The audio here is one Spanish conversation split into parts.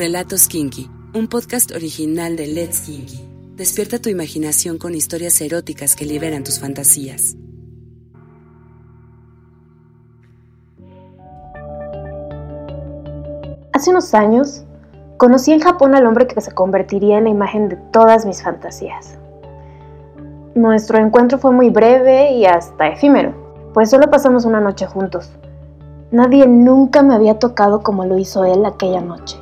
Relatos Kinky, un podcast original de Let's Kinky. Despierta tu imaginación con historias eróticas que liberan tus fantasías. Hace unos años, conocí en Japón al hombre que se convertiría en la imagen de todas mis fantasías. Nuestro encuentro fue muy breve y hasta efímero, pues solo pasamos una noche juntos. Nadie nunca me había tocado como lo hizo él aquella noche.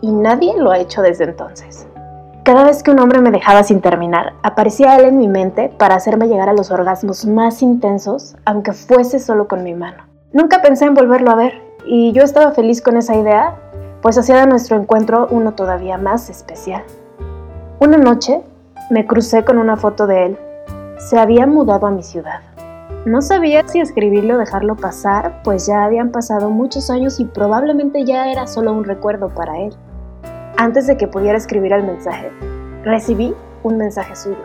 Y nadie lo ha hecho desde entonces. Cada vez que un hombre me dejaba sin terminar, aparecía él en mi mente para hacerme llegar a los orgasmos más intensos, aunque fuese solo con mi mano. Nunca pensé en volverlo a ver, y yo estaba feliz con esa idea, pues hacía de nuestro encuentro uno todavía más especial. Una noche me crucé con una foto de él. Se había mudado a mi ciudad. No sabía si escribirlo o dejarlo pasar, pues ya habían pasado muchos años y probablemente ya era solo un recuerdo para él. Antes de que pudiera escribir el mensaje, recibí un mensaje suyo.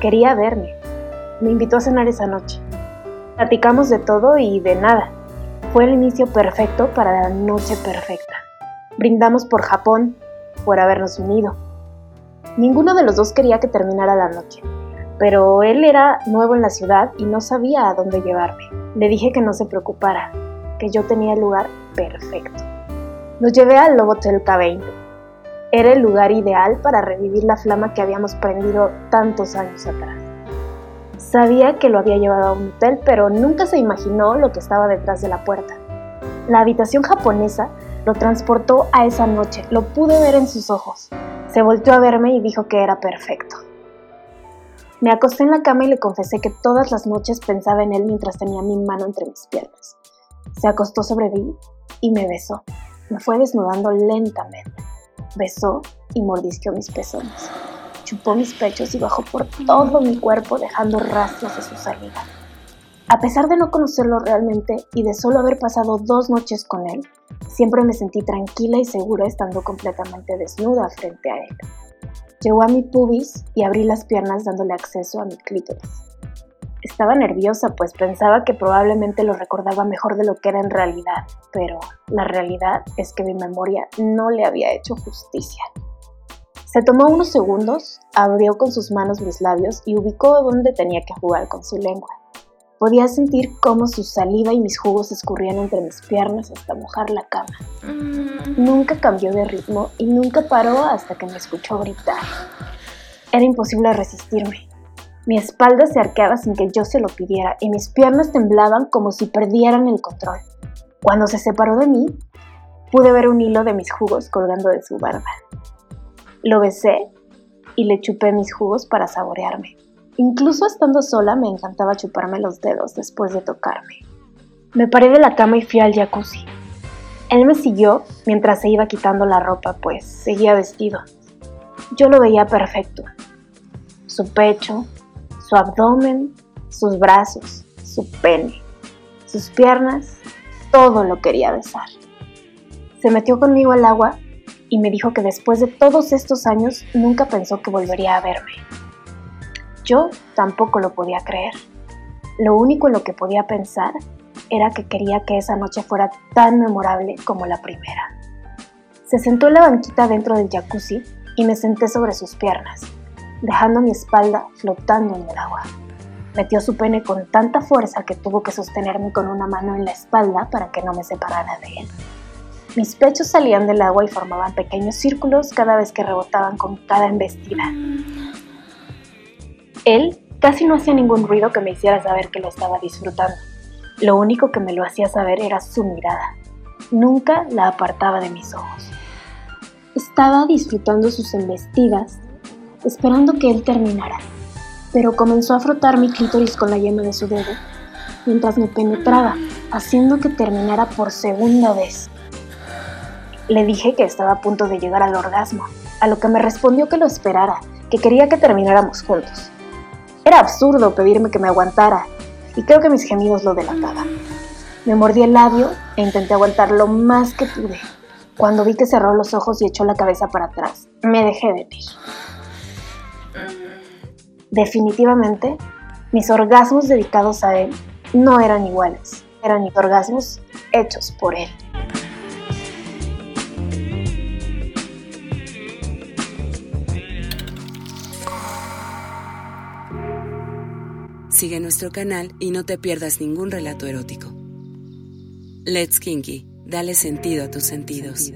Quería verme. Me invitó a cenar esa noche. Platicamos de todo y de nada. Fue el inicio perfecto para la noche perfecta. Brindamos por Japón, por habernos unido Ninguno de los dos quería que terminara la noche, pero él era nuevo en la ciudad y no sabía a dónde llevarme. Le dije que no se preocupara, que yo tenía el lugar perfecto. Nos llevé al Lobotel K20. Era el lugar ideal para revivir la flama que habíamos prendido tantos años atrás. Sabía que lo había llevado a un hotel, pero nunca se imaginó lo que estaba detrás de la puerta. La habitación japonesa lo transportó a esa noche, lo pude ver en sus ojos. Se volteó a verme y dijo que era perfecto. Me acosté en la cama y le confesé que todas las noches pensaba en él mientras tenía mi mano entre mis piernas. Se acostó sobre mí y me besó. Me fue desnudando lentamente. Besó y mordisqueó mis pezones. Chupó mis pechos y bajó por todo mi cuerpo dejando rastros de su saliva. A pesar de no conocerlo realmente y de solo haber pasado dos noches con él, siempre me sentí tranquila y segura estando completamente desnuda frente a él. Llegó a mi pubis y abrí las piernas dándole acceso a mi clítoris. Estaba nerviosa pues pensaba que probablemente lo recordaba mejor de lo que era en realidad, pero la realidad es que mi memoria no le había hecho justicia. Se tomó unos segundos, abrió con sus manos mis labios y ubicó donde tenía que jugar con su lengua. Podía sentir cómo su saliva y mis jugos escurrían entre mis piernas hasta mojar la cama. Mm. Nunca cambió de ritmo y nunca paró hasta que me escuchó gritar. Era imposible resistirme. Mi espalda se arqueaba sin que yo se lo pidiera y mis piernas temblaban como si perdieran el control. Cuando se separó de mí, pude ver un hilo de mis jugos colgando de su barba. Lo besé y le chupé mis jugos para saborearme. Incluso estando sola me encantaba chuparme los dedos después de tocarme. Me paré de la cama y fui al jacuzzi. Él me siguió mientras se iba quitando la ropa, pues seguía vestido. Yo lo veía perfecto. Su pecho, su abdomen, sus brazos, su pene, sus piernas, todo lo quería besar. Se metió conmigo al agua y me dijo que después de todos estos años nunca pensó que volvería a verme. Yo tampoco lo podía creer. Lo único en lo que podía pensar era que quería que esa noche fuera tan memorable como la primera. Se sentó en la banquita dentro del jacuzzi y me senté sobre sus piernas, dejando mi espalda flotando en el agua. Metió su pene con tanta fuerza que tuvo que sostenerme con una mano en la espalda para que no me separara de él. Mis pechos salían del agua y formaban pequeños círculos cada vez que rebotaban con cada embestida. Él casi no hacía ningún ruido que me hiciera saber que lo estaba disfrutando. Lo único que me lo hacía saber era su mirada. Nunca la apartaba de mis ojos. Estaba disfrutando sus embestidas, esperando que él terminara, pero comenzó a frotar mi clítoris con la yema de su dedo mientras me penetraba, haciendo que terminara por segunda vez. Le dije que estaba a punto de llegar al orgasmo, a lo que me respondió que lo esperara, que quería que termináramos juntos. Era absurdo pedirme que me aguantara, y creo que mis gemidos lo delataban. Me mordí el labio e intenté aguantar lo más que pude. Cuando vi que cerró los ojos y echó la cabeza para atrás, me dejé de ti. Definitivamente, mis orgasmos dedicados a él no eran iguales, eran orgasmos hechos por él. Sigue nuestro canal y no te pierdas ningún relato erótico. Let's Kinky, dale sentido a tus sentidos.